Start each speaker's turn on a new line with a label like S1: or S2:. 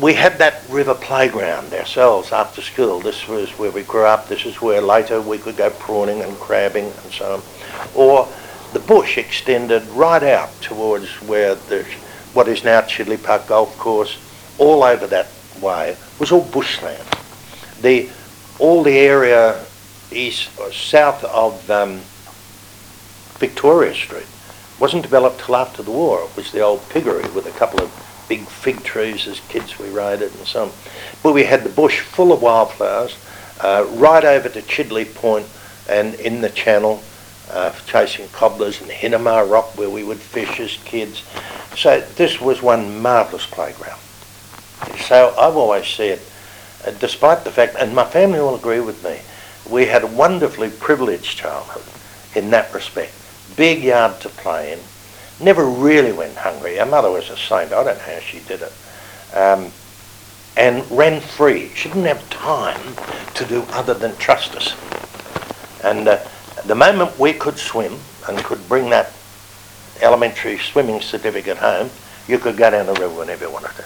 S1: we had that river playground ourselves after school. This was where we grew up. This is where later we could go prawning and crabbing and so on. Or the bush extended right out towards where the what is now Chidley Park Golf Course, all over that way was all bushland. The all the area east or south of um, Victoria Street wasn't developed till after the war. It was the old piggery with a couple of big fig trees as kids we rode it and so on. But we had the bush full of wildflowers, uh, right over to Chidley Point and in the channel, uh, chasing cobblers and Hinamar Rock where we would fish as kids. So this was one marvellous playground. So I've always said, uh, despite the fact, and my family will agree with me, we had a wonderfully privileged childhood in that respect. Big yard to play in, never really went hungry. Our mother was a saint. I don't know how she did it. Um, and ran free. She didn't have time to do other than trust us. And uh, the moment we could swim and could bring that elementary swimming certificate home, you could go down the river whenever you wanted to.